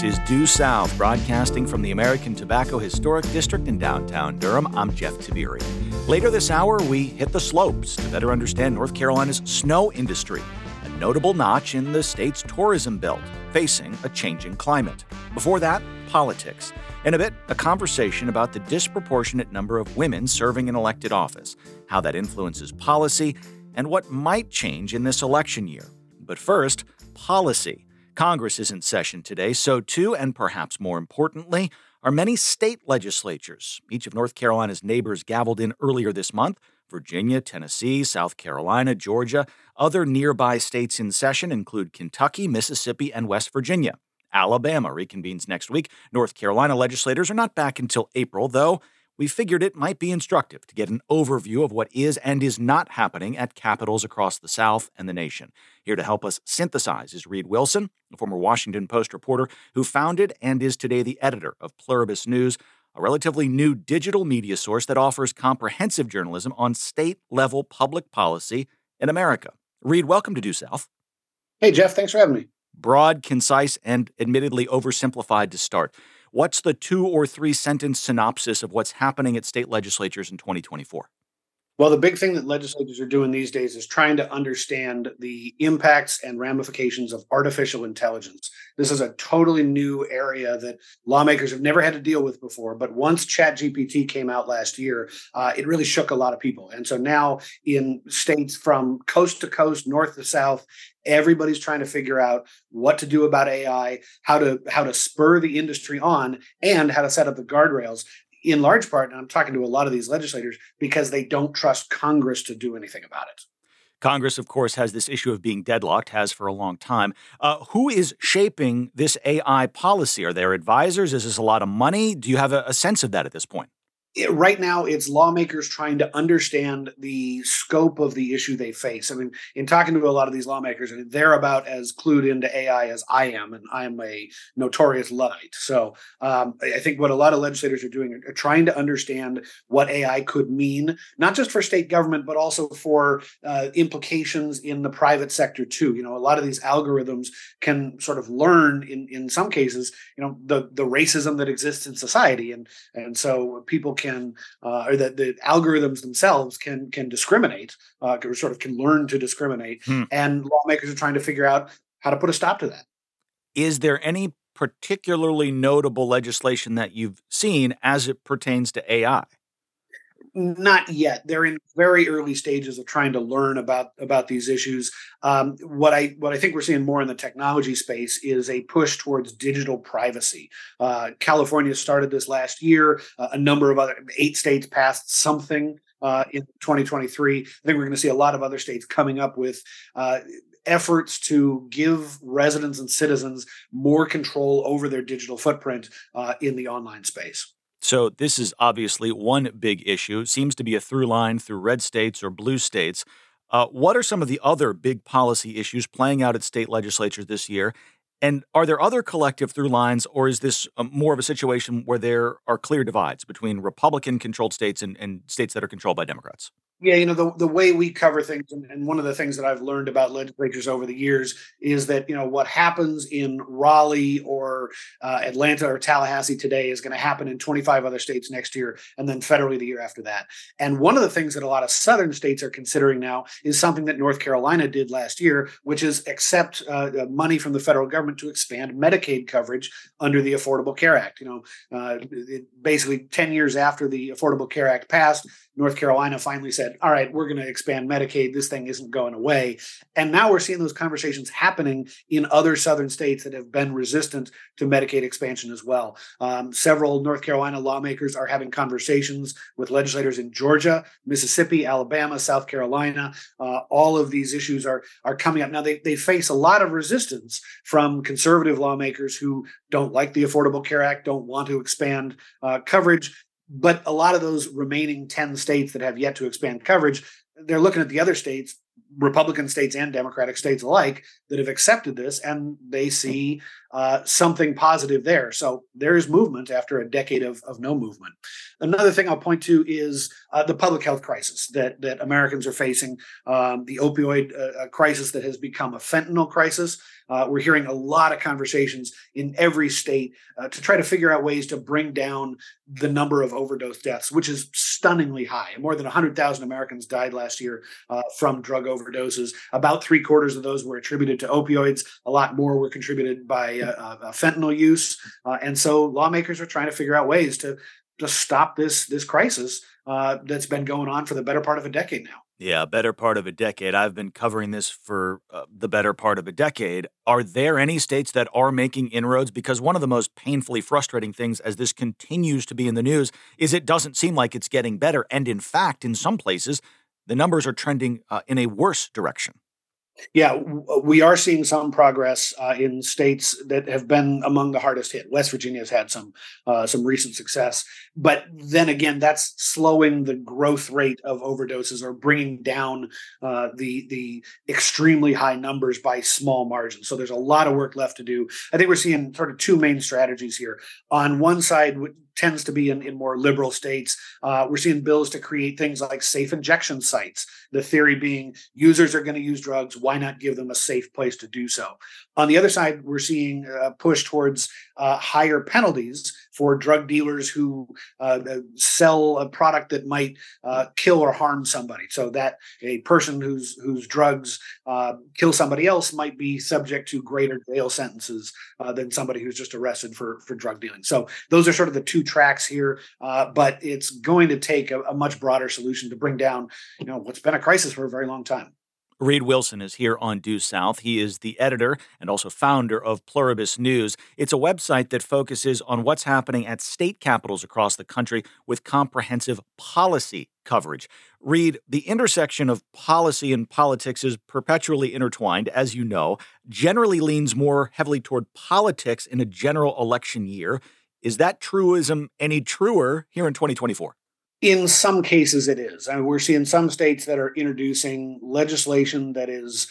This is Due South, broadcasting from the American Tobacco Historic District in downtown Durham. I'm Jeff Tiberii. Later this hour, we hit the slopes to better understand North Carolina's snow industry, a notable notch in the state's tourism belt, facing a changing climate. Before that, politics. In a bit, a conversation about the disproportionate number of women serving in elected office, how that influences policy, and what might change in this election year. But first, policy. Congress is in session today, so too, and perhaps more importantly, are many state legislatures. Each of North Carolina's neighbors gavelled in earlier this month. Virginia, Tennessee, South Carolina, Georgia. Other nearby states in session include Kentucky, Mississippi, and West Virginia. Alabama reconvenes next week. North Carolina legislators are not back until April, though we figured it might be instructive to get an overview of what is and is not happening at capitals across the South and the nation. Here to help us synthesize is Reid Wilson, a former Washington Post reporter who founded and is today the editor of Pluribus News, a relatively new digital media source that offers comprehensive journalism on state level public policy in America. Reid, welcome to Due South. Hey, Jeff, thanks for having me. Broad, concise, and admittedly oversimplified to start. What's the two or three sentence synopsis of what's happening at state legislatures in 2024? Well, the big thing that legislators are doing these days is trying to understand the impacts and ramifications of artificial intelligence. This is a totally new area that lawmakers have never had to deal with before. But once ChatGPT came out last year, uh, it really shook a lot of people. And so now, in states from coast to coast, north to south, everybody's trying to figure out what to do about AI, how to how to spur the industry on, and how to set up the guardrails in large part, and I'm talking to a lot of these legislators because they don't trust Congress to do anything about it. Congress, of course, has this issue of being deadlocked, has for a long time. Uh, who is shaping this AI policy? Are there advisors? Is this a lot of money? Do you have a, a sense of that at this point? It, right now it's lawmakers trying to understand the scope of the issue they face. I mean, in talking to a lot of these lawmakers, they're about as clued into AI as I am, and I am a notorious luddite. So um, I think what a lot of legislators are doing are, are, trying to understand what AI could mean, not just for state government, but also for uh, implications in the private sector too. You know, a lot of these algorithms can sort of learn, in in some cases, you know, the the racism that exists in society, and and so people can uh, or that the algorithms themselves can can discriminate uh, or sort of can learn to discriminate. Hmm. and lawmakers are trying to figure out how to put a stop to that. Is there any particularly notable legislation that you've seen as it pertains to ai not yet. They're in very early stages of trying to learn about about these issues. Um, what I what I think we're seeing more in the technology space is a push towards digital privacy. Uh, California started this last year. Uh, a number of other eight states passed something uh, in 2023. I think we're going to see a lot of other states coming up with uh, efforts to give residents and citizens more control over their digital footprint uh, in the online space. So, this is obviously one big issue, seems to be a through line through red states or blue states. Uh, what are some of the other big policy issues playing out at state legislatures this year? And are there other collective through lines, or is this more of a situation where there are clear divides between Republican controlled states and, and states that are controlled by Democrats? Yeah, you know, the, the way we cover things, and, and, one of the things that I've learned about legislatures over the years is that, you know, what happens in Raleigh or uh, Atlanta or Tallahassee today is going to happen in 25 other states next year and then federally the year after that. And one of the things that a lot of southern states are considering now is something that North Carolina did last year, which is accept uh, uh money from the federal government to expand Medicaid coverage under the Affordable Care Act. You know, uh, it, basically 10 years after the Affordable Care Act passed, North Carolina finally said, all right, we're going to expand Medicaid. This thing isn't going away. And now we're seeing those conversations happening in other southern states that have been resistant to Medicaid expansion as well. Um, several North Carolina lawmakers are having conversations with legislators in Georgia, Mississippi, Alabama, South Carolina. Uh, all of these issues are, are coming up. Now, they, they face a lot of resistance from conservative lawmakers who don't like the Affordable Care Act, don't want to expand uh, coverage but a lot of those remaining 10 states that have yet to expand coverage, they're looking at the other states, Republican states and Democratic states alike, that have accepted this, and they see uh, something positive there. So there is movement after a decade of, of no movement. Another thing I'll point to is uh, the public health crisis that that Americans are facing, um, the opioid uh, crisis that has become a fentanyl crisis. Uh, we're hearing a lot of conversations in every state uh, to try to figure out ways to bring down the number of overdose deaths, which is stunningly high. More than 100,000 Americans died last year uh, from drug overdoses. About three quarters of those were attributed to opioids. A lot more were contributed by uh, uh, fentanyl use. Uh, and so lawmakers are trying to figure out ways to to stop this this crisis that's been going on for the better part of a decade now. Yeah, better part of a decade. I've been covering this for uh, the better part of a decade. Are there any states that are making inroads? Because one of the most painfully frustrating things as this continues to be in the news is it doesn't seem like it's getting better. And in fact, in some places, the numbers are trending uh, in a worse direction. Yeah, we are seeing some progress uh, in states that have been among the hardest hit. West Virginia has had some uh, some recent success, but then again, that's slowing the growth rate of overdoses or bringing down uh, the the extremely high numbers by small margins. So there's a lot of work left to do. I think we're seeing sort of two main strategies here. On one side, tends to be in, in more liberal states. Uh, we're seeing bills to create things like safe injection sites. The theory being users are going to use drugs. Why not give them a safe place to do so? On the other side, we're seeing a push towards uh, higher penalties for drug dealers who uh, uh, sell a product that might uh, kill or harm somebody. So that a person whose whose drugs uh, kill somebody else might be subject to greater jail sentences uh, than somebody who's just arrested for for drug dealing. So those are sort of the two tracks here. but it's going to take a, a much broader solution to bring down, you know, what's been a crisis for a very long time. Reid Wilson is here on Due South. He is the editor and also founder of Pluribus News. It's a website that focuses on what's happening at state capitals across the country with comprehensive policy coverage. Reid, the intersection of policy and politics is perpetually intertwined, as you know, generally leans more heavily toward politics in a general election year. Is that truism any truer here in 2024? In some cases, it is. I mean, we're seeing some states that are introducing legislation that is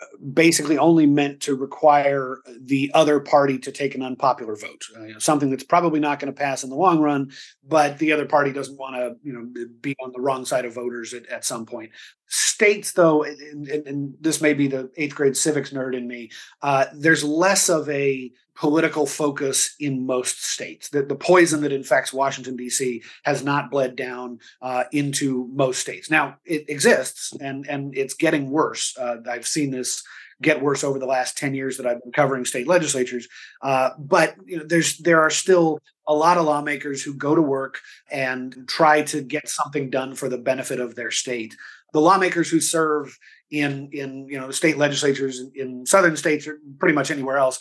uh, basically only meant to require the other party to take an unpopular vote, uh, you know, something that's probably not going to pass in the long run, but the other party doesn't want to, you know, be on the wrong side of voters at, at some point. States, though, and, and, and, this may be the eighth grade civics nerd in me, uh, there's less of a political focus in most states. The, the poison that infects Washington, D.C. has not bled down uh, into most states. Now, it exists and, and it's getting worse. Uh, I've seen this get worse over the last 10 years that I've been covering state legislatures. Uh, but you know, there's there are still a lot of lawmakers who go to work and try to get something done for the benefit of their state. The lawmakers who serve in in you know state legislatures in, in southern states or pretty much anywhere else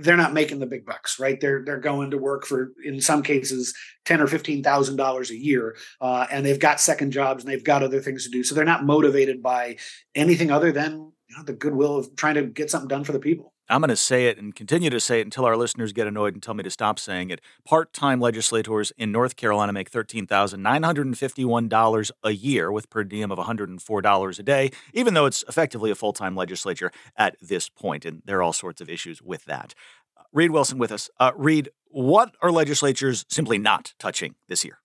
they're not making the big bucks, right? They're they're going to work for in some cases ten or fifteen thousand dollars a year, uh, and they've got second jobs and they've got other things to do. So they're not motivated by anything other than you know, the goodwill of trying to get something done for the people. I'm going to say it and continue to say it until our listeners get annoyed and tell me to stop saying it. Part time legislators in North Carolina make $13,951 a year with per diem of $104 a day, even though it's effectively a full time legislature at this point. And there are all sorts of issues with that. Uh, Reid Wilson with us. Uh, Reid, what are legislatures simply not touching this year?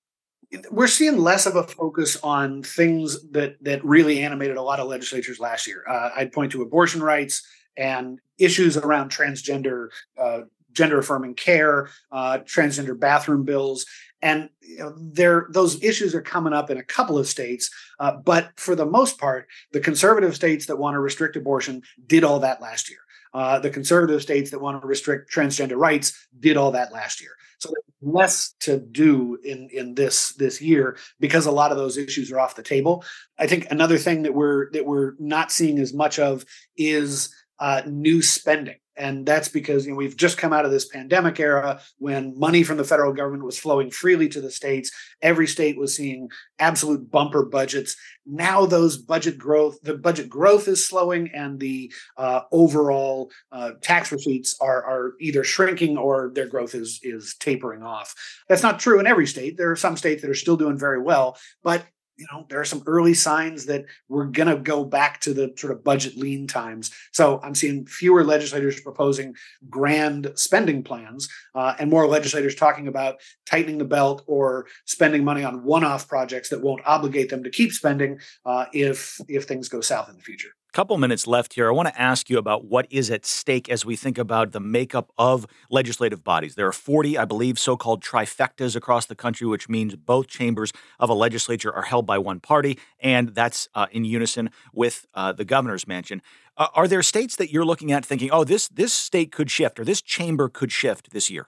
we're seeing less of a focus on things that that really animated a lot of legislatures last year. Uh, I'd point to abortion rights, and issues around transgender uh, gender affirming care, uh, transgender bathroom bills, and you know, there those issues are coming up in a couple of states. Uh, but for the most part, the conservative states that want to restrict abortion did all that last year. Uh, the conservative states that want to restrict transgender rights did all that last year. So there's less to do in in this this year because a lot of those issues are off the table. I think another thing that we're that we're not seeing as much of is uh, new spending. And that's because you know, we've just come out of this pandemic era when money from the federal government was flowing freely to the states. Every state was seeing absolute bumper budgets. Now those budget growth, the budget growth is slowing, and the uh, overall uh, tax receipts are are either shrinking or their growth is is tapering off. That's not true in every state. There are some states that are still doing very well, but you know, there are some early signs that we're going to go back to the sort of budget lean times. So I'm seeing fewer legislators proposing grand spending plans uh, and more legislators talking about tightening the belt or spending money on one-off projects that won't obligate them to keep spending uh, if if things go south in the future couple minutes left here. I want to ask you about what is at stake as we think about the makeup of legislative bodies. There are 40, I believe, so called trifectas across the country, which means both chambers of a legislature are held by one party, and that's uh, in unison with uh, the governor's mansion. Uh, are there states that you're looking at thinking, oh, this, this state could shift or this chamber could shift this year?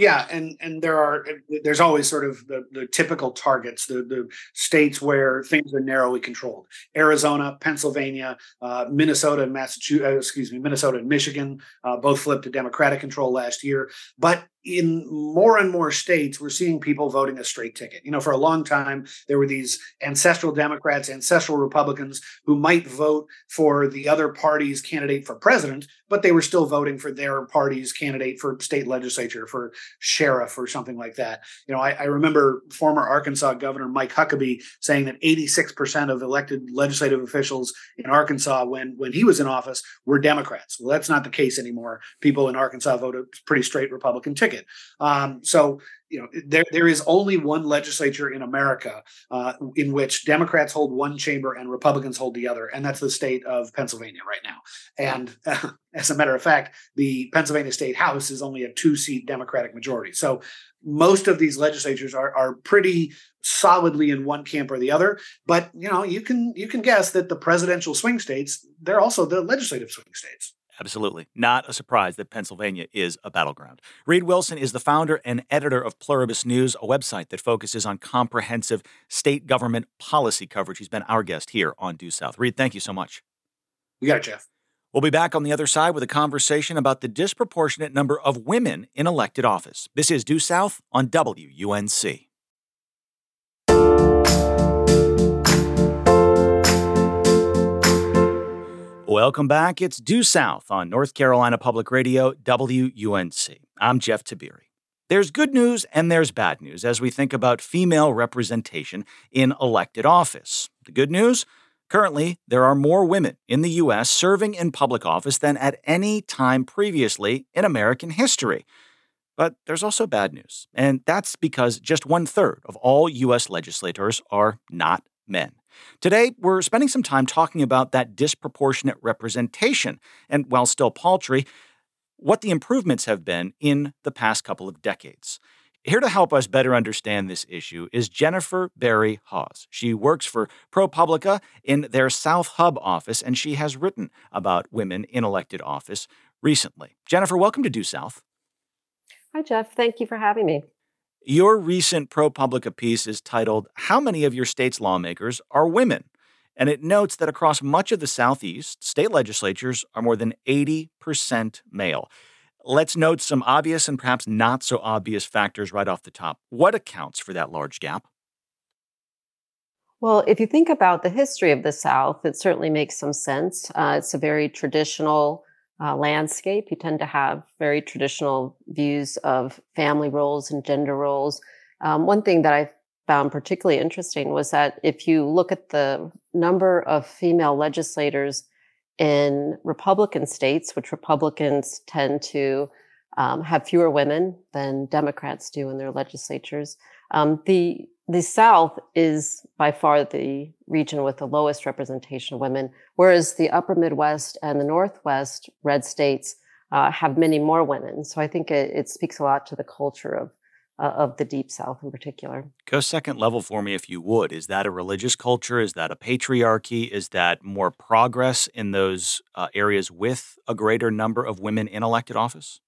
Yeah, and and there are there's always sort of the, the typical targets, the the states where things are narrowly controlled: Arizona, Pennsylvania, uh, Minnesota, and Massachusetts. Uh, excuse me, Minnesota and Michigan uh, both flipped to Democratic control last year. But in more and more states, we're seeing people voting a straight ticket. You know, for a long time, there were these ancestral Democrats, ancestral Republicans who might vote for the other party's candidate for president, but they were still voting for their party's candidate for state legislature, for sheriff, or something like that. You know, I, I remember former Arkansas Governor Mike Huckabee saying that 86% of elected legislative officials in Arkansas, when when he was in office, were Democrats. Well, that's not the case anymore. People in Arkansas vote a pretty straight Republican ticket ticket. Um, so you know there there is only one legislature in America uh, in which Democrats hold one chamber and Republicans hold the other, and that's the state of Pennsylvania right now. And uh, as a matter of fact, the Pennsylvania State House is only a two seat Democratic majority. So most of these legislatures are are pretty solidly in one camp or the other. But you know you can you can guess that the presidential swing states they're also the legislative swing states. Absolutely. Not a surprise that Pennsylvania is a battleground. Reid Wilson is the founder and editor of Pluribus News, a website that focuses on comprehensive state government policy coverage. He's been our guest here on Due South. Reid, thank you so much. You got it, Jeff. We'll be back on the other side with a conversation about the disproportionate number of women in elected office. This is Due South on WUNC. Welcome back. It's Due South on North Carolina Public Radio, WUNC. I'm Jeff Tiberii. There's good news and there's bad news as we think about female representation in elected office. The good news? Currently, there are more women in the U.S. serving in public office than at any time previously in American history. But there's also bad news, and that's because just one third of all U.S. legislators are not men. Today, we're spending some time talking about that disproportionate representation, and while still paltry, what the improvements have been in the past couple of decades. Here to help us better understand this issue is Jennifer Berry Hawes. She works for ProPublica in their South Hub office, and she has written about women in elected office recently. Jennifer, welcome to Due South. Hi, Jeff. Thank you for having me. Your recent ProPublica piece is titled, How Many of Your State's Lawmakers Are Women? And it notes that across much of the Southeast, state legislatures are more than 80% male. Let's note some obvious and perhaps not so obvious factors right off the top. What accounts for that large gap? Well, if you think about the history of the South, it certainly makes some sense. Uh, it's a very traditional uh, landscape. You tend to have very traditional views of family roles and gender roles. Um, one thing that I found particularly interesting was that if you look at the number of female legislators in Republican states, which Republicans tend to um, have fewer women than Democrats do in their legislatures, um, the the South is by far the region with the lowest representation of women, whereas the upper Midwest and the Northwest red states uh, have many more women. So I think it, it speaks a lot to the culture of uh, of the Deep South in particular. Go second level for me, if you would. Is that a religious culture? Is that a patriarchy? Is that more progress in those uh, areas with a greater number of women in elected office?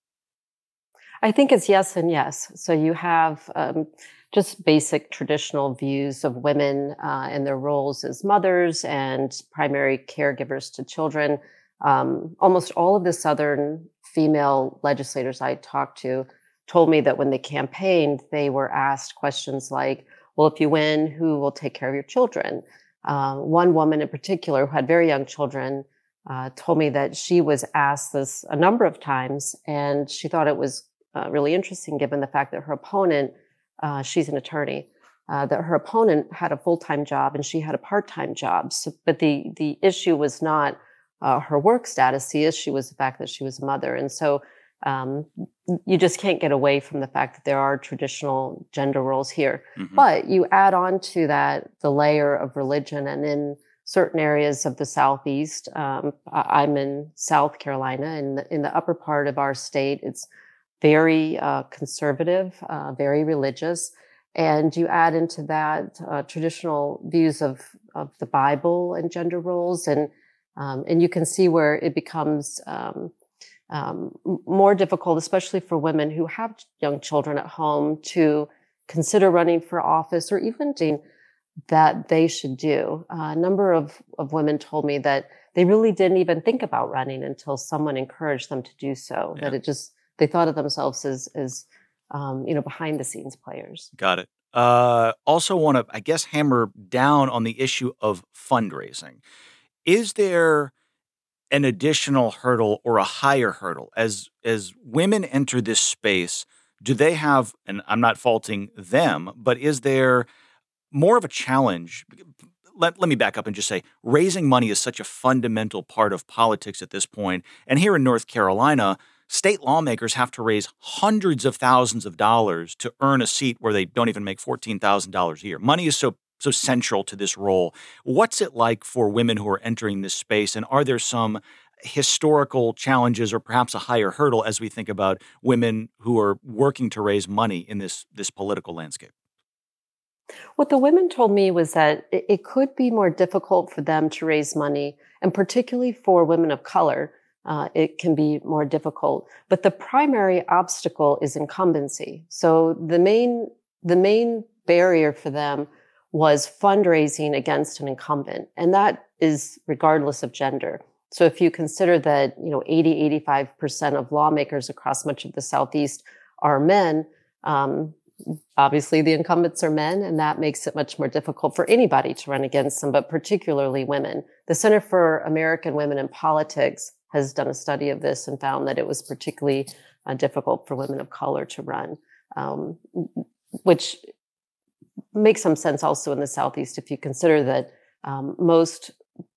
I think it's yes and yes. So you have. Um, just basic traditional views of women uh, and their roles as mothers and primary caregivers to children. Um, almost all of the Southern female legislators I talked to told me that when they campaigned, they were asked questions like, well, if you win, who will take care of your children? Uh, one woman in particular who had very young children uh, told me that she was asked this a number of times, and she thought it was uh, really interesting given the fact that her opponent uh, she's an attorney. uh, that her opponent had a full time job and she had a part time job. So, but the the issue was not uh, her work status. The issue was the fact that she was a mother, and so um, you just can't get away from the fact that there are traditional gender roles here. Mm-hmm. But you add on to that the layer of religion, and in certain areas of the southeast, um, I'm in South Carolina, and in, in the upper part of our state, it's very uh, conservative, uh, very religious. And you add into that uh, traditional views of, of the Bible and gender roles, and um, and you can see where it becomes um, um, more difficult, especially for women who have young children at home, to consider running for office or even that they should do. Uh, a number of, of women told me that they really didn't even think about running until someone encouraged them to do so. Yeah. That it just they thought of themselves as as um, you know behind the scenes players. Got it. Uh, also, want to I guess hammer down on the issue of fundraising. Is there an additional hurdle or a higher hurdle as as women enter this space? Do they have? And I'm not faulting them, but is there more of a challenge? Let, let me back up and just say raising money is such a fundamental part of politics at this point. And here in North Carolina, state lawmakers have to raise hundreds of thousands of dollars to earn a seat where they don't even make $14,000 a year. Money is so so central to this role. What's it like for women who are entering this space, and are there some historical challenges or perhaps a higher hurdle as we think about women who are working to raise money in this this political landscape? What the women told me was that it could be more difficult for them to raise money, and particularly for women of color, uh, it can be more difficult. But the primary obstacle is incumbency. So the main the main barrier for them was fundraising against an incumbent. And that is regardless of gender. So if you consider that, you know, 80, 85% of lawmakers across much of the Southeast are men, um, obviously the incumbents are men, and that makes it much more difficult for anybody to run against them, but particularly women. The Center for American Women in Politics has done a study of this and found that it was particularly uh, difficult for women of color to run, um, which makes some sense also in the Southeast if you consider that um, most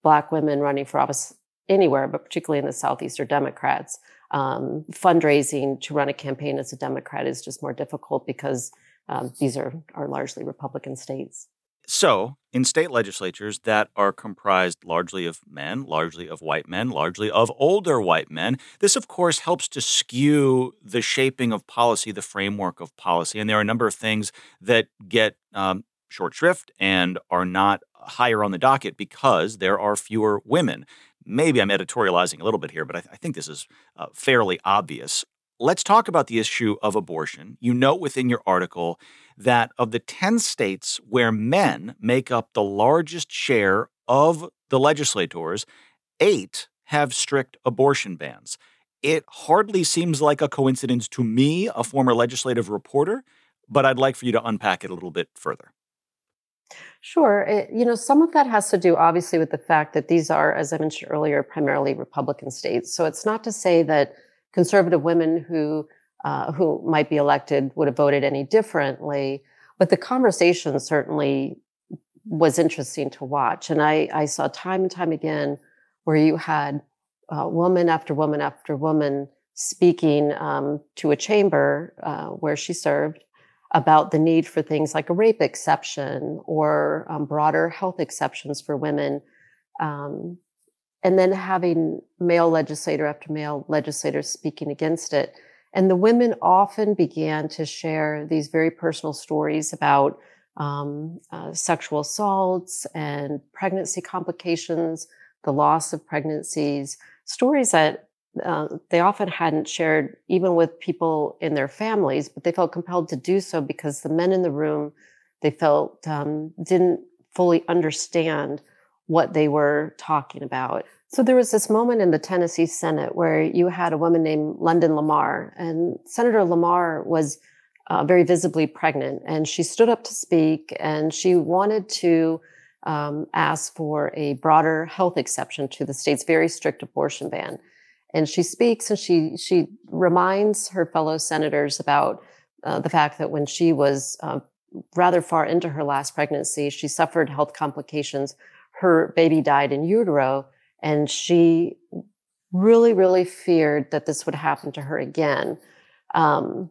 Black women running for office anywhere, but particularly in the Southeast, are Democrats. Um, fundraising to run a campaign as a Democrat is just more difficult because um, these are, are largely Republican states. So, in state legislatures that are comprised largely of men, largely of white men, largely of older white men, this, of course, helps to skew the shaping of policy, the framework of policy. And there are a number of things that get um, short shrift and are not higher on the docket because there are fewer women. Maybe I'm editorializing a little bit here, but I, th- I think this is uh, fairly obvious. Let's talk about the issue of abortion. You note within your article that of the 10 states where men make up the largest share of the legislators, eight have strict abortion bans. It hardly seems like a coincidence to me, a former legislative reporter, but I'd like for you to unpack it a little bit further. Sure. It, you know, some of that has to do obviously with the fact that these are, as I mentioned earlier, primarily Republican states. So it's not to say that conservative women who uh, who might be elected would have voted any differently. But the conversation certainly was interesting to watch. And I, I saw time and time again where you had uh, woman after woman after woman speaking um, to a chamber uh, where she served about the need for things like a rape exception or um, broader health exceptions for women. Um, and then having male legislator after male legislator speaking against it. And the women often began to share these very personal stories about um, uh, sexual assaults and pregnancy complications, the loss of pregnancies, stories that uh, they often hadn't shared even with people in their families, but they felt compelled to do so because the men in the room they felt um, didn't fully understand what they were talking about. So there was this moment in the Tennessee Senate where you had a woman named London Lamar, and Senator Lamar was uh, very visibly pregnant, and she stood up to speak, and she wanted to um, ask for a broader health exception to the state's very strict abortion ban. And she speaks, and she she reminds her fellow senators about uh, the fact that when she was uh, rather far into her last pregnancy. She suffered health complications. Her baby died in utero, and she really, really feared that this would happen to her again. Um,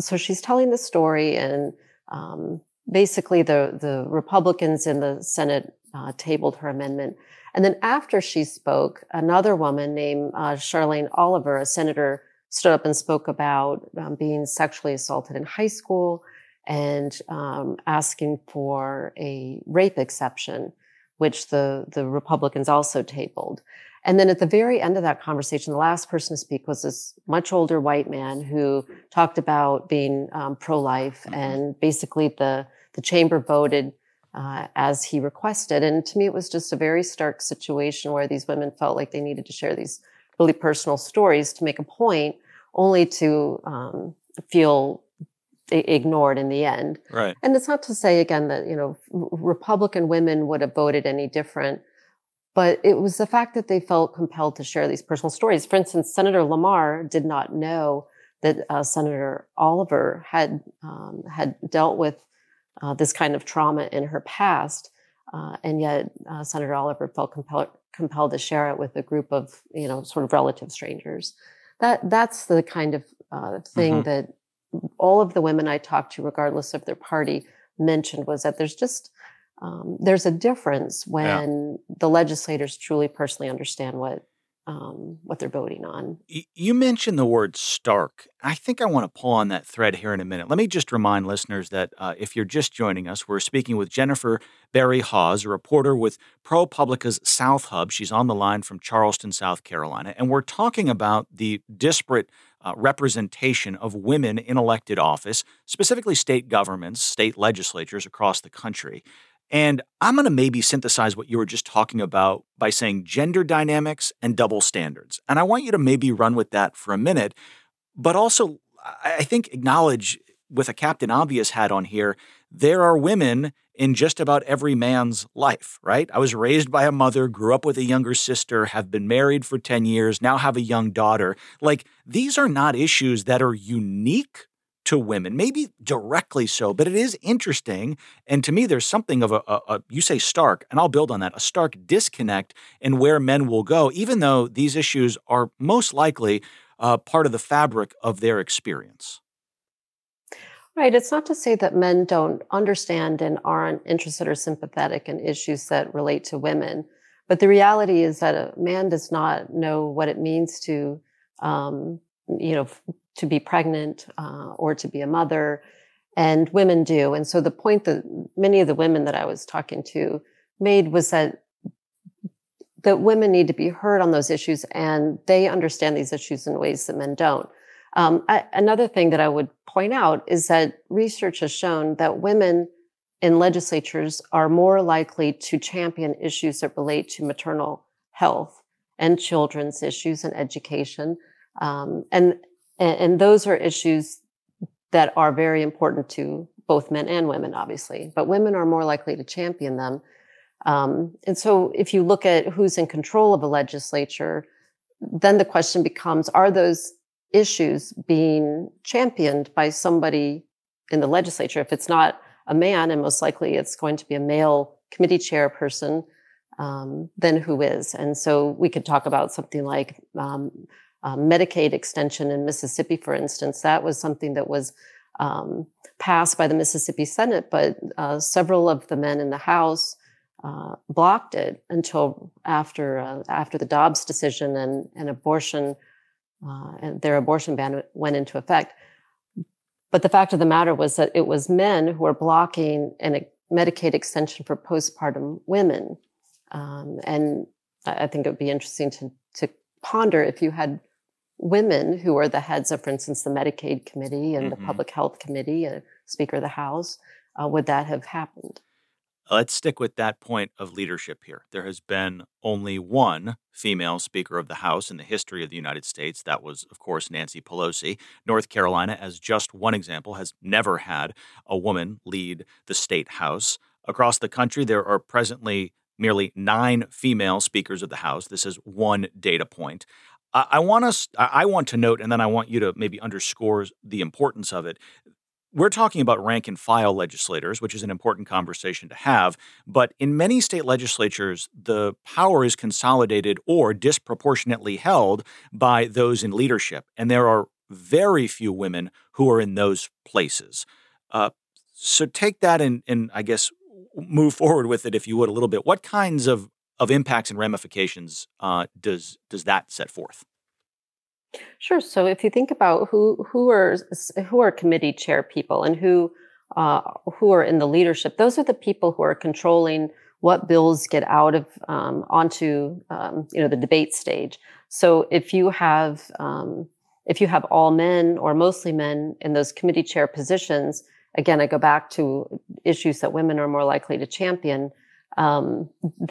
so she's telling the story, and um, basically, the the Republicans in the Senate uh, tabled her amendment. And then after she spoke, another woman named uh, Charlene Oliver, a senator, stood up and spoke about um, being sexually assaulted in high school and um, asking for a rape exception, which the the Republicans also tabled. And then at the very end of that conversation, the last person to speak was this much older white man who talked about being um, pro-life, mm-hmm. and basically the the chamber voted uh, as he requested. And to me, it was just a very stark situation where these women felt like they needed to share these really personal stories to make a point, only to um, feel ignored in the end. Right. And it's not to say again that you know Republican women would have voted any different but it was the fact that they felt compelled to share these personal stories. For instance, Senator Lamar did not know that uh, Senator Oliver had um, had dealt with uh, this kind of trauma in her past, uh, and yet uh, Senator Oliver felt compelled compelled to share it with a group of you know sort of relative strangers. That that's the kind of uh, thing mm-hmm. that all of the women I talked to, regardless of their party, mentioned was that there's just um, there's a difference when yeah. the legislators truly personally understand what um, what they're voting on. You mentioned the word stark. I think I want to pull on that thread here in a minute. Let me just remind listeners that uh, if you're just joining us, we're speaking with Jennifer Berry Hawes, a reporter with ProPublica's South Hub. She's on the line from Charleston, South Carolina, and we're talking about the disparate uh, representation of women in elected office, specifically state governments, state legislatures across the country. And I'm going to maybe synthesize what you were just talking about by saying gender dynamics and double standards. And I want you to maybe run with that for a minute, but also, I think, acknowledge with a Captain Obvious hat on here, there are women in just about every man's life, right? I was raised by a mother, grew up with a younger sister, have been married for 10 years, now have a young daughter. Like, these are not issues that are unique to women, maybe directly so, but it is interesting. And to me, there's something of a, a, a, you say stark, and I'll build on that, a stark disconnect in where men will go, even though these issues are most likely uh, part of the fabric of their experience. Right. It's not to say that men don't understand and aren't interested or sympathetic in issues that relate to women. But the reality is that a man does not know what it means to, um, you know, to be pregnant uh, or to be a mother, and women do. And so the point that many of the women that I was talking to made was that that women need to be heard on those issues, and they understand these issues in ways that men don't. Um, I, another thing that I would point out is that research has shown that women in legislatures are more likely to champion issues that relate to maternal health and children's issues and education. Um, and and, and those are issues that are very important to both men and women, obviously, but women are more likely to champion them. Um, and so if you look at who's in control of a legislature, then the question becomes are those issues being championed by somebody in the legislature? If it's not a man, and most likely it's going to be a male committee chairperson, um, then who is? And so we could talk about something like um, uh, Medicaid extension in Mississippi, for instance, that was something that was um, passed by the Mississippi Senate, but uh, several of the men in the House uh, blocked it until after uh, after the Dobbs decision and, and abortion uh, and their abortion ban went into effect. But the fact of the matter was that it was men who were blocking a Medicaid extension for postpartum women, um, and I think it would be interesting to to ponder if you had women who are the heads of, for instance, the Medicaid committee and mm-hmm. the public health committee, a Speaker of the House, uh, would that have happened? Let's stick with that point of leadership here. There has been only one female Speaker of the House in the history of the United States. That was, of course, Nancy Pelosi. North Carolina, as just one example, has never had a woman lead the state House. Across the country, there are presently merely nine female speakers of the House. This is one data point. I want us. I want to note, and then I want you to maybe underscore the importance of it. we're talking about rank and file legislators, which is an important conversation to have. But in many state legislatures, the power is consolidated or disproportionately held by those in leadership. And there are very few women who are in those places. Uh, so take that and, and I guess move forward with it, if you would, a little bit. What kinds of, of impacts and ramifications uh, does does that set forth? Sure. So if you think about who who are who are committee chair people and who uh, who are in the leadership, those are the people who are controlling what bills get out of um, onto um, you know the debate stage. So if you have um, if you have all men or mostly men in those committee chair positions, again, I go back to issues that women are more likely to champion um,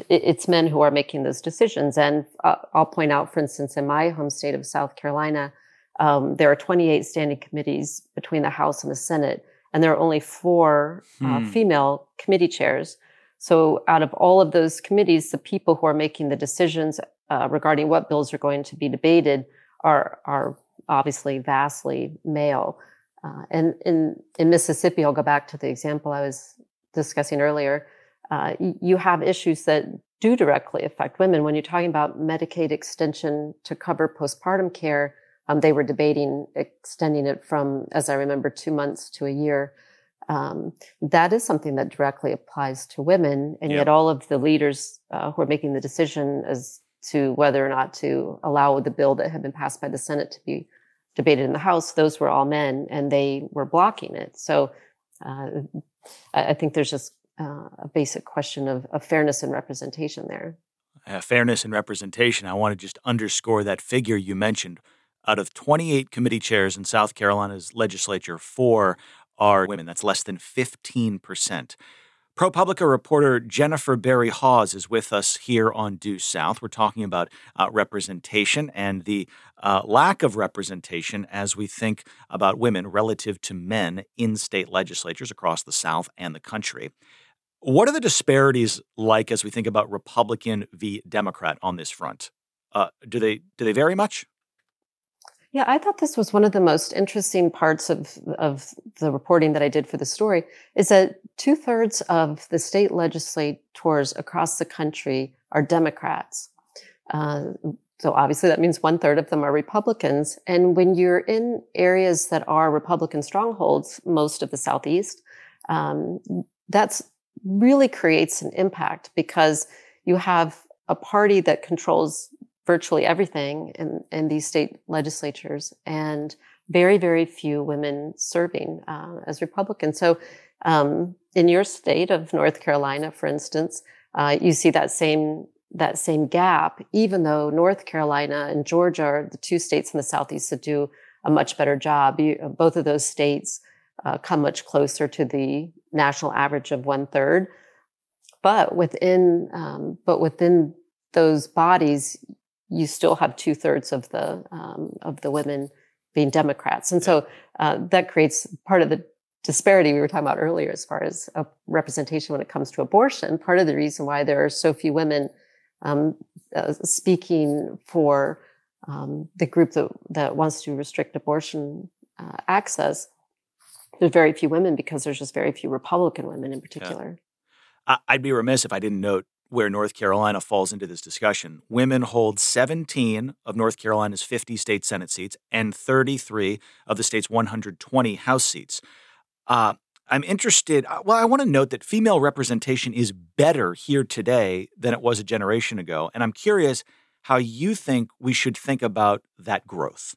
it's men who are making those decisions. And uh, I'll point out, for instance, in my home state of South Carolina, um, there are 28 standing committees between the House and the Senate, and there are only four uh, hmm. female committee chairs. So, out of all of those committees, the people who are making the decisions uh, regarding what bills are going to be debated are are obviously vastly male. Uh, and in in Mississippi, I'll go back to the example I was discussing earlier uh, you have issues that do directly affect women. When you're talking about Medicaid extension to cover postpartum care, um, they were debating extending it from, as I remember, two months to a year. Um, that is something that directly applies to women, and yet all of the leaders uh, who are making the decision as to whether or not to allow the bill that had been passed by the Senate to be debated in the House, those were all men, and they were blocking it. So uh, I think there's just uh, a basic question of, of, fairness and representation there. Uh, fairness and representation. I want to just underscore that figure you mentioned. Out of 28 committee chairs in South Carolina's legislature, four are women. That's less than 15%. ProPublica reporter Jennifer Berry Hawes is with us here on Due South. We're talking about uh, representation and the uh, lack of representation as we think about women relative to men in state legislatures across the South and the country. What are the disparities like as we think about Republican v. Democrat on this front? Uh, do they do they vary much? Yeah, I thought this was one of the most interesting parts of of the reporting that I did for the story. Is that two thirds of the state legislators across the country are Democrats. Uh, so obviously that means one third of them are Republicans. And when you're in areas that are Republican strongholds, most of the Southeast, um, that's really creates an impact because you have a party that controls virtually everything in, in these state legislatures and very, very few women serving uh, as Republicans. So, um, in your state of North Carolina, for instance, uh, you see that same that same gap, even though North Carolina and Georgia are the two states in the southeast that do a much better job. You, both of those states uh, come much closer to the national average of one third. But within, um, but within those bodies, you still have two thirds of the um, of the women being Democrats, and so uh, that creates part of the disparity we were talking about earlier as far as a representation when it comes to abortion. Part of the reason why there are so few women um, uh, speaking for um, the group that that wants to restrict abortion uh, access there's very few women because there's just very few Republican women in particular. Yeah. I'd be remiss if I didn't note where North Carolina falls into this discussion. Women hold 17 of North Carolina's 50 state Senate seats and 33 of the state's 120 House seats. Uh, I'm interested. Uh, well, I want to note that female representation is better here today than it was a generation ago. And I'm curious how you think we should think about that growth.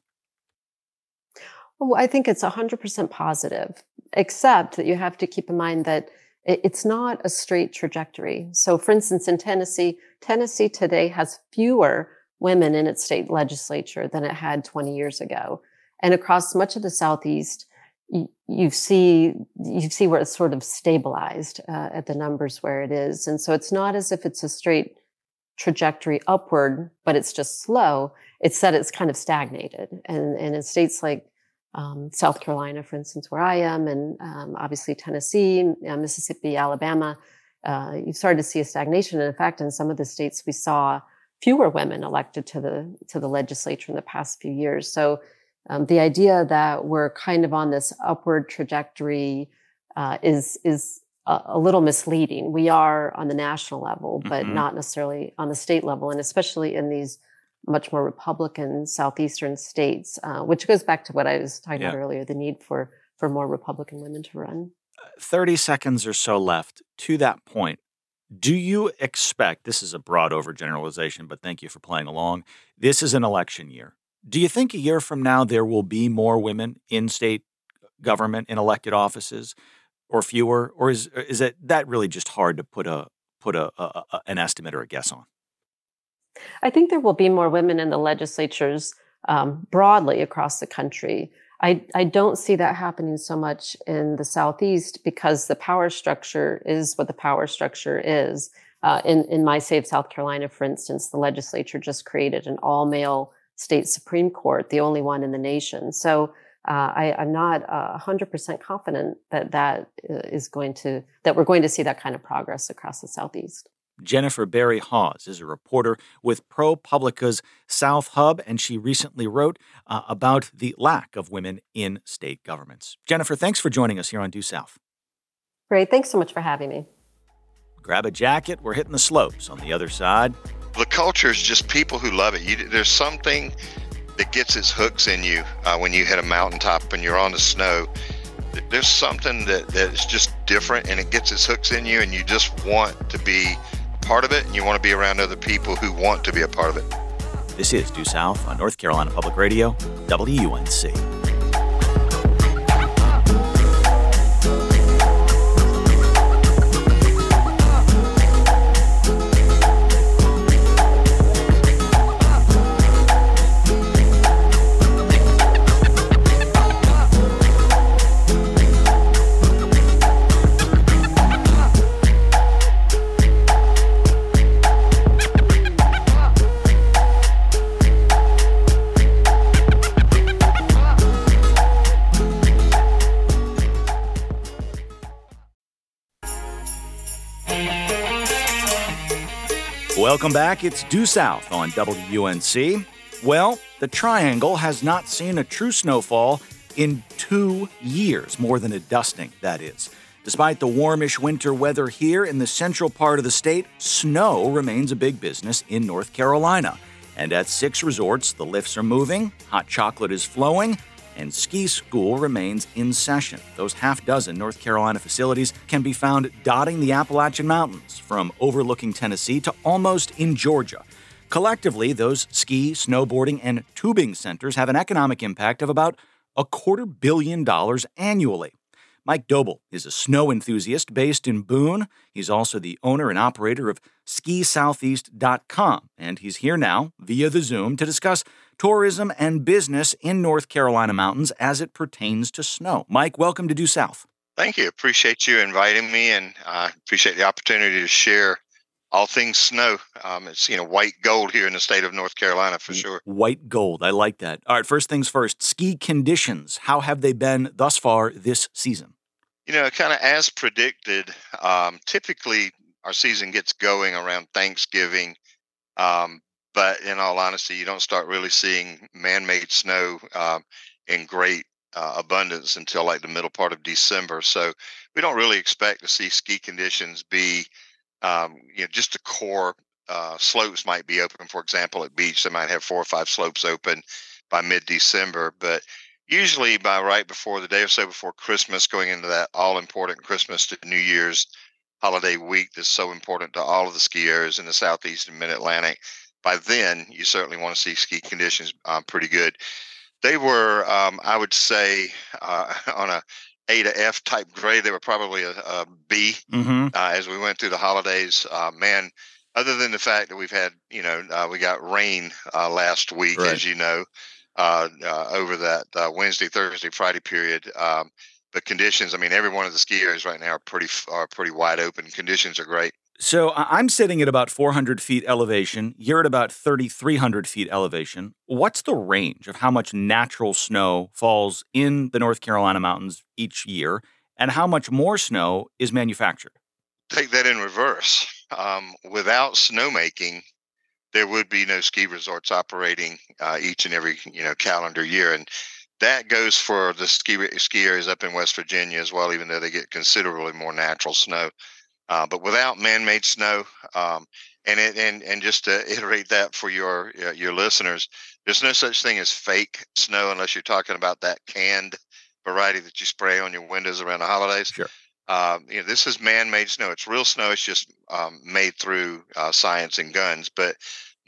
Well, I think it's 100% positive, except that you have to keep in mind that it's not a straight trajectory. So, for instance, in Tennessee, Tennessee today has fewer women in its state legislature than it had 20 years ago. And across much of the Southeast, you, you see you see where it's sort of stabilized uh, at the numbers where it is, and so it's not as if it's a straight trajectory upward, but it's just slow. It's that it's kind of stagnated, and and in states like um, South Carolina, for instance, where I am, and um, obviously Tennessee, uh, Mississippi, Alabama, uh, you started to see a stagnation. And in fact, in some of the states, we saw fewer women elected to the to the legislature in the past few years. So um, the idea that we're kind of on this upward trajectory uh, is is a, a, little misleading. We are on the national level, but mm-hmm. not necessarily on the state level, and especially in these much more Republican southeastern states, uh, which goes back to what I was talking yeah. about earlier: the need for for more Republican women to run. Uh, thirty seconds or so left. To that point, do you expect this is a broad overgeneralization, but thank you for playing along? This is an election year. Do you think a year from now there will be more women in state government in elected offices or fewer or is is it that really just hard to put a put a, a, a an estimate or a guess on? I think there will be more women in the legislatures um, broadly across the country. I, I don't see that happening so much in the Southeast because the power structure is what the power structure is. Uh, in, in my state of South Carolina, for instance, the legislature just created an all male state Supreme Court, the only one in the nation. So uh, I, am not uh, 100% confident that that uh, going to, that we're going to see that kind of progress across the Southeast. Jennifer Berry Hawes is a reporter with ProPublica's South Hub, and she recently wrote uh, about the lack of women in state governments. Jennifer, thanks for joining us here on Due South. Great. Thanks so much for having me. Grab a jacket. We're hitting the slopes on the other side. The culture is just people who love it. You, there's something that gets its hooks in you uh, when you hit a mountaintop and you're on the snow there's something that, that is just different and it gets its hooks in you and you just want to be part of it and you want to be around other people who want to be a part of it. This is Due South on North Carolina Public Radio, WUNC. Welcome back. It's Due South on WUNC. Well, the Triangle has not seen a true snowfall in two years, more than a dusting, that is. Despite the warmish winter weather here in the central part of the state, snow remains a big business in North Carolina. And at six resorts, the lifts are moving, hot chocolate is flowing, and ski school remains in session. Those half dozen North Carolina facilities can be found dotting the Appalachian Mountains, from overlooking Tennessee to almost in Georgia. Collectively, those ski, snowboarding, and tubing centers have an economic impact of about a quarter billion dollars annually. Mike Doble is a snow enthusiast based in Boone. He's also the owner and operator of SkiSoutheast.com, and he's here now via the Zoom to discuss tourism and business in North Carolina mountains as it pertains to snow. Mike, welcome to Due South. Thank you. Appreciate you inviting me, and I uh, appreciate the opportunity to share all things snow. Um, it's you know white gold here in the state of North Carolina for sure. White gold, I like that. All right, first things first. Ski conditions. How have they been thus far this season? You know, kind of as predicted. Um, typically, our season gets going around Thanksgiving, um, but in all honesty, you don't start really seeing man-made snow um, in great uh, abundance until like the middle part of December. So we don't really expect to see ski conditions be um, you know, just the core uh, slopes might be open. For example, at Beech, they might have four or five slopes open by mid-December, but usually by right before the day or so before Christmas, going into that all-important Christmas to New Year's holiday week that's so important to all of the skiers in the southeast and mid-Atlantic. By then, you certainly want to see ski conditions um, pretty good. They were, um, I would say, uh, on a a to F type grade. They were probably a, a B, mm-hmm. uh, as we went through the holidays. Uh, man, other than the fact that we've had, you know, uh, we got rain uh, last week, right. as you know, uh, uh, over that Wednesday, Thursday, Friday period. Um, but conditions, I mean, every one of the ski areas right now are pretty are pretty wide open. Conditions are great. So I'm sitting at about 400 feet elevation. You're at about 3,300 feet elevation. What's the range of how much natural snow falls in the North Carolina mountains each year, and how much more snow is manufactured? Take that in reverse. Um, without snowmaking, there would be no ski resorts operating uh, each and every you know calendar year, and that goes for the ski ski areas up in West Virginia as well. Even though they get considerably more natural snow, uh, but without man-made snow, um, and it, and and just to iterate that for your uh, your listeners, there's no such thing as fake snow unless you're talking about that canned variety that you spray on your windows around the holidays. Sure. Um, you know, this is man-made snow. It's real snow. It's just um, made through uh, science and guns. But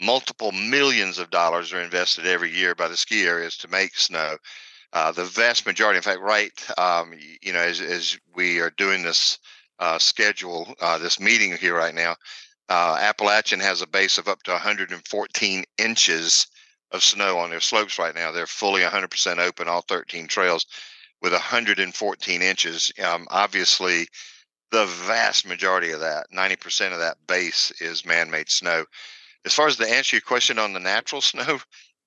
multiple millions of dollars are invested every year by the ski areas to make snow. Uh, the vast majority, in fact, right, um, you know, as, as, we are doing this uh, schedule, uh, this meeting here right now, uh, Appalachian has a base of up to 114 inches of snow on their slopes right now. They're fully 100% open, all 13 trails with 114 inches. Um, obviously, the vast majority of that, 90% of that base, is man made snow. As far as the answer your question on the natural snow,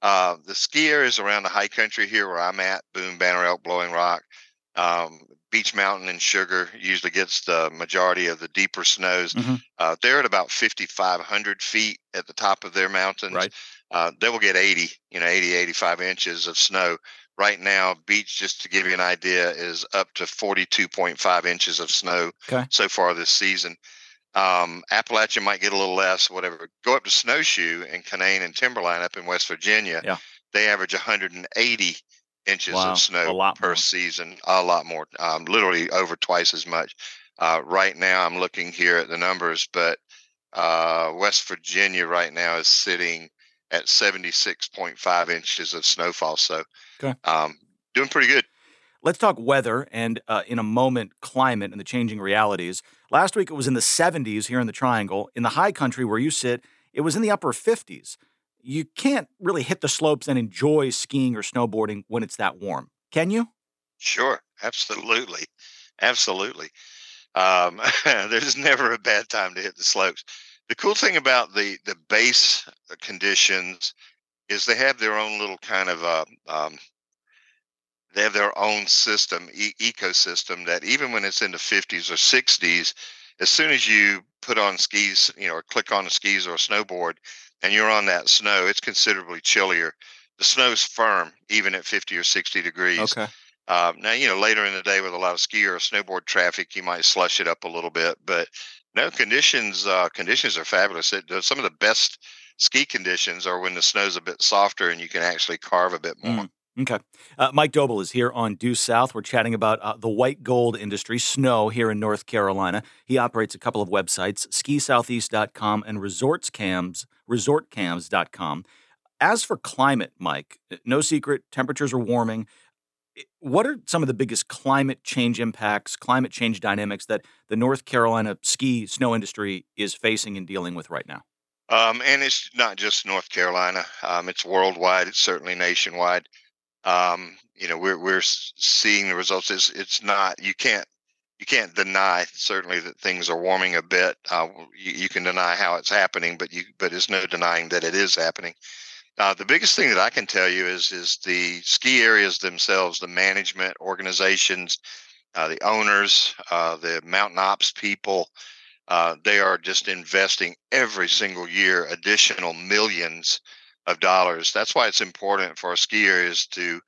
uh, the ski areas around the high country here where I'm at, Boone, Banner Elk, Blowing Rock, um, Beech Mountain, and Sugar usually gets the majority of the deeper snows. Mm-hmm. Uh, they're at about 5,500 feet at the top of their mountains. Right. Uh, they will get 80, you know, 80, 85 inches of snow right now Beech just to give you an idea is up to 42.5 inches of snow okay. so far this season um, appalachia might get a little less whatever go up to snowshoe and canaan and timberline up in west virginia yeah. they average 180 inches wow. of snow per more. season a lot more um, literally over twice as much uh, right now i'm looking here at the numbers but uh, west virginia right now is sitting at 76.5 inches of snowfall. So, okay. um, doing pretty good. Let's talk weather and, uh, in a moment, climate and the changing realities. Last week it was in the 70s here in the Triangle. In the high country where you sit, it was in the upper 50s. You can't really hit the slopes and enjoy skiing or snowboarding when it's that warm, can you? Sure, absolutely. Absolutely. Um, there's never a bad time to hit the slopes the cool thing about the the base conditions is they have their own little kind of uh, um, they have their own system e- ecosystem that even when it's in the 50s or 60s as soon as you put on skis you know or click on the skis or a snowboard and you're on that snow it's considerably chillier the snow's firm even at 50 or 60 degrees okay uh, now you know later in the day with a lot of ski or snowboard traffic you might slush it up a little bit but no conditions. Uh, conditions are fabulous. It, some of the best ski conditions are when the snow's a bit softer and you can actually carve a bit more. Mm. Okay. Uh, Mike Doble is here on Due South. We're chatting about uh, the white gold industry, snow here in North Carolina. He operates a couple of websites, skisoutheast.com and resortscams, resortcams.com. As for climate, Mike, no secret, temperatures are warming what are some of the biggest climate change impacts, climate change dynamics that the North Carolina ski snow industry is facing and dealing with right now? Um, and it's not just North Carolina; um, it's worldwide. It's certainly nationwide. Um, you know, we're we're seeing the results. It's it's not you can't you can't deny certainly that things are warming a bit. Uh, you, you, can deny how it's happening, but you but there's no denying that it is happening. Uh, the biggest thing that I can tell you is is the ski areas themselves, the management organizations, uh, the owners, uh, the mountain ops people. Uh, they are just investing every single year additional millions of dollars. That's why it's important for ski areas to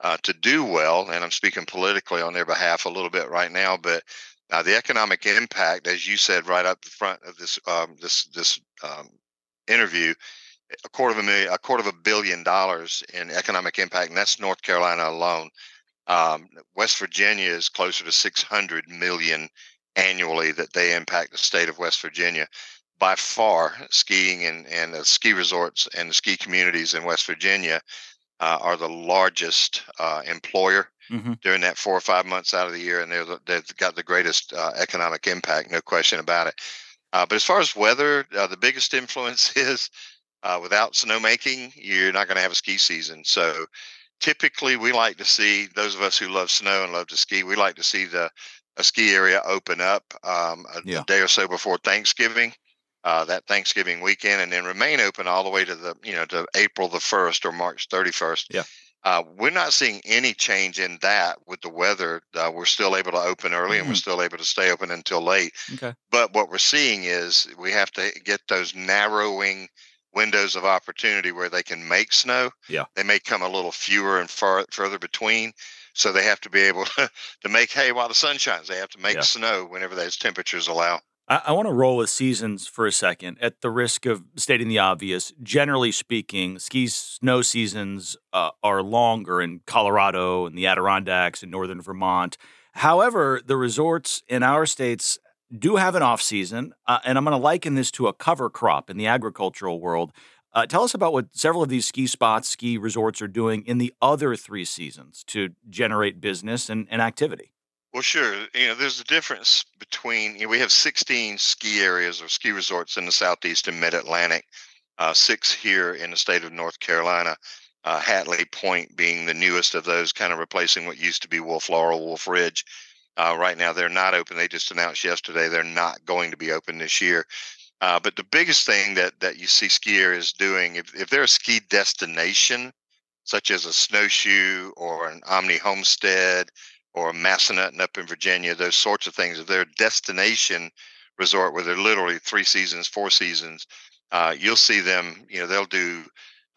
uh, to do well. And I'm speaking politically on their behalf a little bit right now, but uh, the economic impact, as you said right up the front of this um, this this um, interview, a quarter of a million, a quarter of a billion dollars in economic impact, and that's North Carolina alone. Um, West Virginia is closer to 600 million annually that they impact the state of West Virginia. By far, skiing and, and the ski resorts and the ski communities in West Virginia uh, are the largest uh, employer mm-hmm. during that four or five months out of the year, and they're the, they've got the greatest uh, economic impact, no question about it. Uh, but as far as weather, uh, the biggest influence is uh, without snowmaking, you're not going to have a ski season. So typically, we like to see those of us who love snow and love to ski. We like to see the a ski area open up um, a, yeah. a, day or so before Thanksgiving, uh, that Thanksgiving weekend, and then remain open all the way to the you know to April the first or March thirty first. Yeah. Uh, we're not seeing any change in that with the weather. Uh, we're still able to open early mm-hmm. and we're mm-hmm. still able to stay open until late. Okay. But what we're seeing is we have to get those narrowing windows of opportunity where they can make snow. Yeah. They may come a little fewer and far further between. So they have to be able to, to make hay while the sun shines. They have to make yeah. snow whenever those temperatures allow. I, I want to roll with seasons for a second. At the risk of stating the obvious, generally speaking, ski snow seasons uh, are longer in Colorado and the Adirondacks and northern Vermont. However, the resorts in our states do have an off season, uh, and I'm going to liken this to a cover crop in the agricultural world. Uh, tell us about what several of these ski spots, ski resorts are doing in the other three seasons to generate business and, and activity. Well, sure. You know, there's a difference between you know, we have 16 ski areas or ski resorts in the southeast and mid Atlantic, uh, six here in the state of North Carolina. Uh, Hatley Pointe being the newest of those, kind of replacing what used to be Wolf Laurel, Wolf Ridge. Uh, right now, they're not open. They just announced yesterday they're not going to be open this year. Uh, but the biggest thing that that you see ski areas doing, if, if they're a ski destination, such as a snowshoe or an Omni Homestead or Massanutten up in Virginia, those sorts of things. If they're destination resort where they're literally three seasons, four seasons, uh, you'll see them. You know, they'll do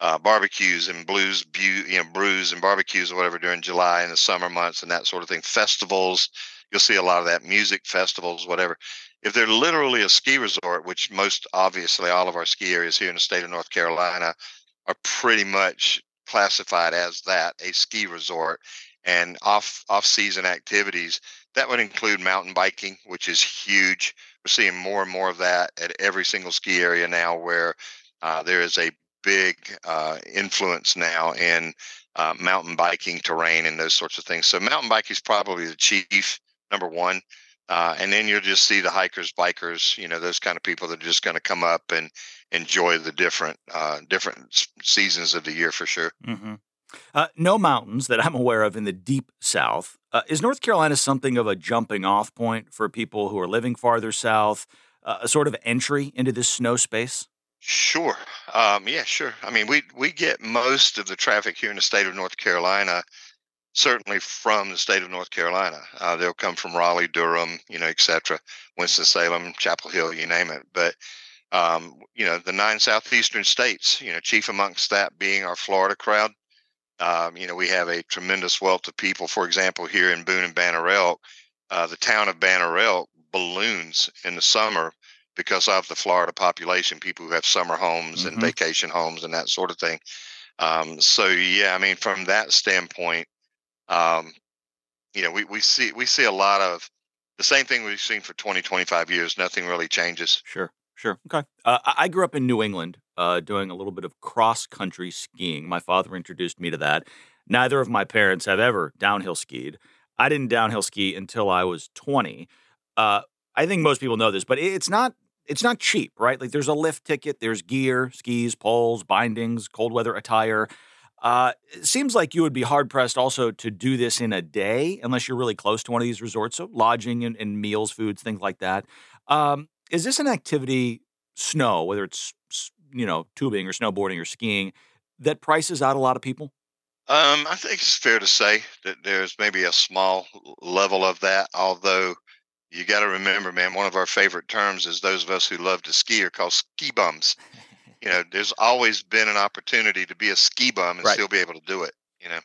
uh, barbecues and blues, bu- you know, brews and barbecues or whatever during July and the summer months and that sort of thing. Festivals, you'll see a lot of that. Music festivals, whatever. If they're literally a ski resort, which most obviously all of our ski areas here in the state of North Carolina are pretty much classified as that, a ski resort and off off season activities that would include mountain biking which is huge. We're seeing more and more of that at every single ski area now where uh, there is a big uh, influence now in uh, mountain biking terrain and those sorts of things. So mountain biking is probably the chief number one uh, and then you'll just see the hikers bikers you know those kind of people that are just going to come up and enjoy the different uh, different seasons of the year for sure. Mm-hmm. Uh, no mountains that I'm aware of in the deep south. Uh, is North Carolina something of a jumping off point for people who are living farther south, uh, a sort of entry into this snow space? Sure. Um, yeah, sure. I mean, we we get most of the traffic here in the state of North Carolina, certainly from the state of North Carolina. Uh, they'll come from Raleigh, Durham, you know, et cetera, Winston Salem, Chapel Hill, you name it. But um, you know, the nine southeastern states, you know, chief amongst that being our Florida crowd. Um, you know, we have a tremendous wealth of people. For example, here in Boone and Banner Elk, uh, the town of Banner Elk balloons in the summer because of the Florida population, people who have summer homes mm-hmm. and vacation homes and that sort of thing. Um, so yeah, I mean, from that standpoint, um, you know, we, we see we see a lot of the same thing we've seen for 20, 25 years. Nothing really changes. Sure. Sure. Okay. Uh, I grew up in New England uh, doing a little bit of cross country skiing. My father introduced me to that. Neither of my parents have ever downhill skied. I didn't downhill ski until I was 20. Uh, I think most people know this, but it's not it's not cheap, right? Like there's a lift ticket, there's gear, skis, poles, bindings, cold weather attire. Uh, it seems like you would be hard pressed also to do this in a day, unless you're really close to one of these resorts. So lodging and, and meals, foods, things like that. Um, is this an activity, snow, whether it's you know tubing or snowboarding or skiing, that prices out a lot of people? Um, I think it's fair to say that there's maybe a small level of that, although you got to remember, man, one of our favorite terms is those of us who love to ski are called ski bums. you know, there's always been an opportunity to be a ski bum and right. still be able to do it. You know,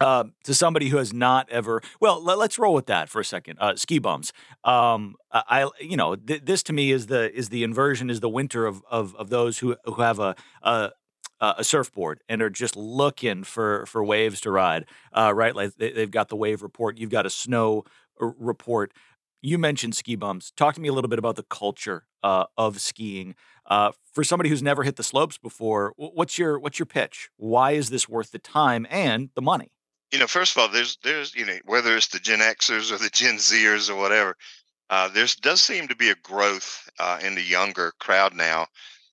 uh, to somebody who has not ever. Well, let, us roll with that for a second. Uh, ski bums. Um, I, you know, th- this to me is the is the inversion is the winter of of, of those who who have a, a a surfboard and are just looking for for waves to ride. Uh, right, like they, have got the wave report. You've got a snow report. You mentioned ski bums. Talk to me a little bit about the culture uh, of skiing. Uh, for somebody who's never hit the slopes before, what's your what's your pitch? Why is this worth the time and the money? You know, first of all, there's there's you know whether it's the Gen Xers or the Gen Zers or whatever, uh, there's does seem to be a growth uh, in the younger crowd now.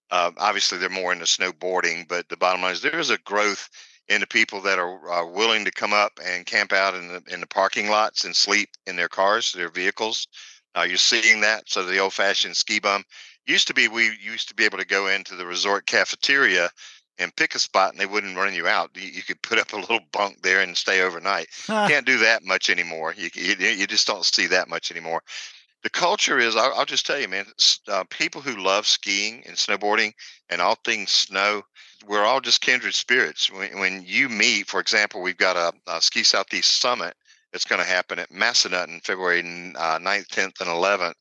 Uh, obviously, they're more into snowboarding, but the bottom line is there is a growth in the people that are, are willing to come up and camp out in the in the parking lots and sleep in their cars, their vehicles. Uh, you're seeing that. So the old-fashioned ski bum used to be we used to be able to go into the resort cafeteria and pick a spot and they wouldn't run you out. You, you could put up a little bunk there and stay overnight. Can't do that much anymore. You, you, you just don't see that much anymore. the culture is I'll, I'll just tell you man uh, people who love skiing and snowboarding and all things snow we're all just kindred spirits when, when you meet for example we've got a, a ski southeast summit that's going to happen at Massanutten February uh, 9th 10th and 11th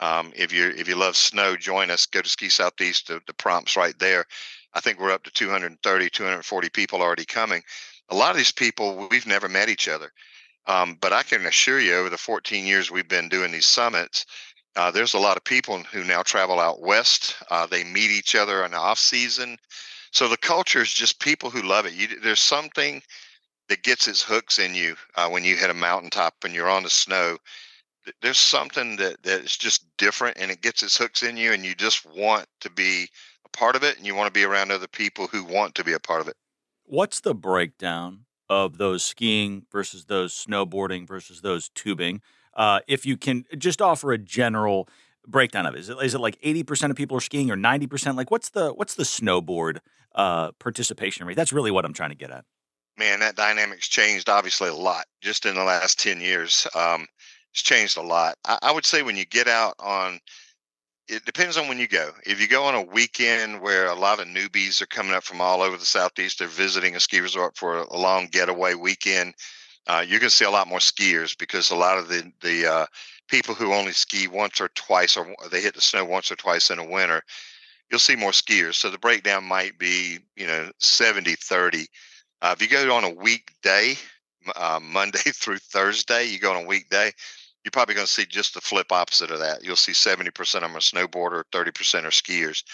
um, if you if you love snow join us go to ski southeast the, the prompts right there i think we're up to 230 240 people already coming a lot of these people we've never met each other um, but I can assure you, over the 14 years we've been doing these summits, uh, there's a lot of people who now travel out west. Uh, they meet each other in the off season. So the culture is just people who love it. You, there's something that gets its hooks in you uh, when you hit a mountaintop and you're on the snow. There's something that that's just different, and it gets its hooks in you, and you just want to be part of it, and you want to be around other people who want to be a part of it. What's the breakdown of those skiing versus those snowboarding versus those tubing. Uh, if you can just offer a general breakdown of it, is it, is it like eighty percent of people are skiing or ninety percent? Like what's the what's the snowboard uh, participation rate? That's really what I'm trying to get at. Man, that dynamic's changed obviously a lot just in the last ten years. Um, it's changed a lot. I, I would say when you get out on it depends on when you go. If you go on a weekend where a lot of newbies are coming up from all over the southeast, they're visiting a ski resort for a long getaway weekend. Uh, you're going to see a lot more skiers because a lot of the the uh, people who only ski once or twice, or they hit the snow once or twice in a winter, you'll see more skiers. So the breakdown might be, you know, 70 30. Uh, if you go on a weekday, uh, Monday through Thursday, you go on a weekday, you're probably going to see just the flip opposite of that. You'll see 70% of them are snowboarder, 30% are skiers,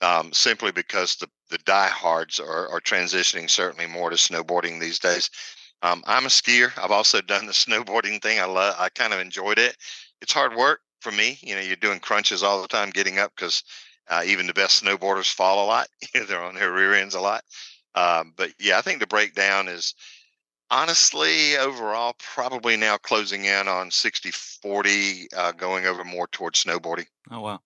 um, simply because the, the diehards are, are transitioning certainly more to snowboarding these days. Um, I'm a skier. I've also done the snowboarding thing. I love. I kind of enjoyed it. It's hard work for me. You know, you're doing crunches all the time, getting up because uh, even the best snowboarders fall a lot. They're on their rear ends a lot. Um, but yeah, I think the breakdown is honestly overall probably now closing in on 60 40 uh, going over more towards snowboarding. Oh wow.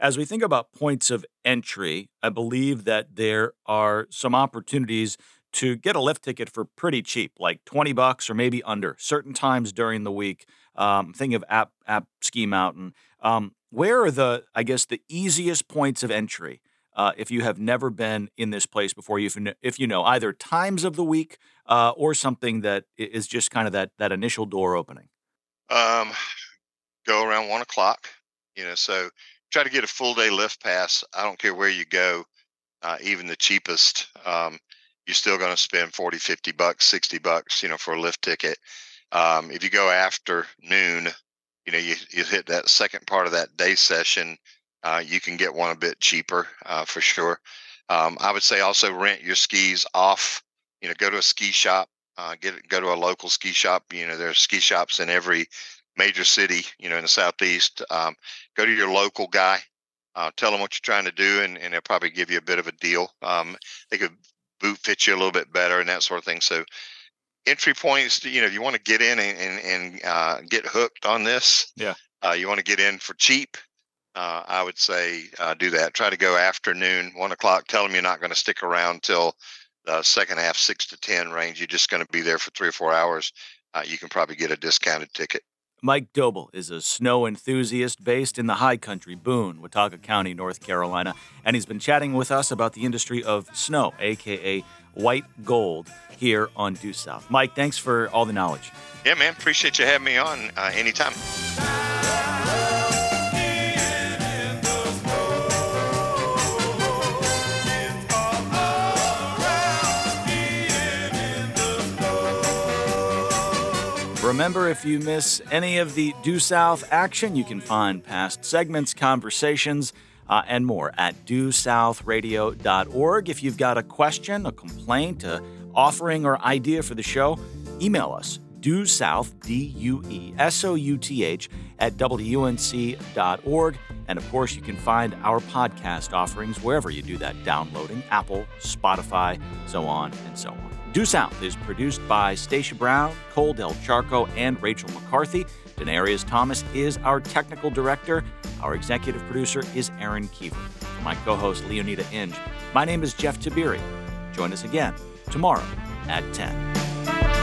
As we think about points of entry i believe that there are some opportunities to get a lift ticket for pretty cheap like 20 bucks or maybe under certain times during the week um, think of app app ski mountain. Um, where are the i guess the easiest points of entry uh, if you have never been in this place before, if you know, if you know either times of the week uh, or something that is just kind of that that initial door opening. Um, go around one o'clock. You know, so try to get a full day lift pass. I don't care where you go, uh, even the cheapest. Um, you're still going to spend 40, 50 bucks, 60 bucks, you know, for a lift ticket. Um, if you go after noon, you know, you, you hit that second part of that day session, uh, you can get one a bit cheaper uh, for sure. Um, I would say also rent your skis off. You know, go to a ski shop, uh, get go to a local ski shop. You know, there's ski shops in every major city. You know, in the southeast. Um, go to your local guy. Uh, tell them what you're trying to do, and, and they'll probably give you a bit of a deal. Um, they could boot fit you a little bit better and that sort of thing. So entry points, you know, if you want to get in and, and, and uh, get hooked on this, yeah, uh, you want to get in for cheap uh, I would say uh, do that. Try to go afternoon, one o'clock. Tell them you're not going to stick around till the second half, six to 10 range. You're just going to be there for three or four hours. Uh, you can probably get a discounted ticket. Mike Doble is a snow enthusiast based in the high country, Boone, Watauga County, North Carolina, and he's been chatting with us about the industry of snow, aka white gold, here on Due South. Mike, thanks for all the knowledge. Yeah, man, appreciate you having me on uh, anytime. Remember, if you miss any of the Due South action, you can find past segments, conversations, uh, and more at duesouthradio.org. If you've got a question, a complaint, a offering, or idea for the show, email us due d u e s o u t h at wnc.org and of course you can find our podcast offerings wherever you do that downloading apple spotify so on and so on Due South is produced by Stacia Brown, Cole Del Charco, and Rachel McCarthy. Denarius Thomas is our technical director. Our executive producer is Aaron Keever. For my co host, Leoneda Inge, my name is Jeff Tiberii. Join us again tomorrow at 10.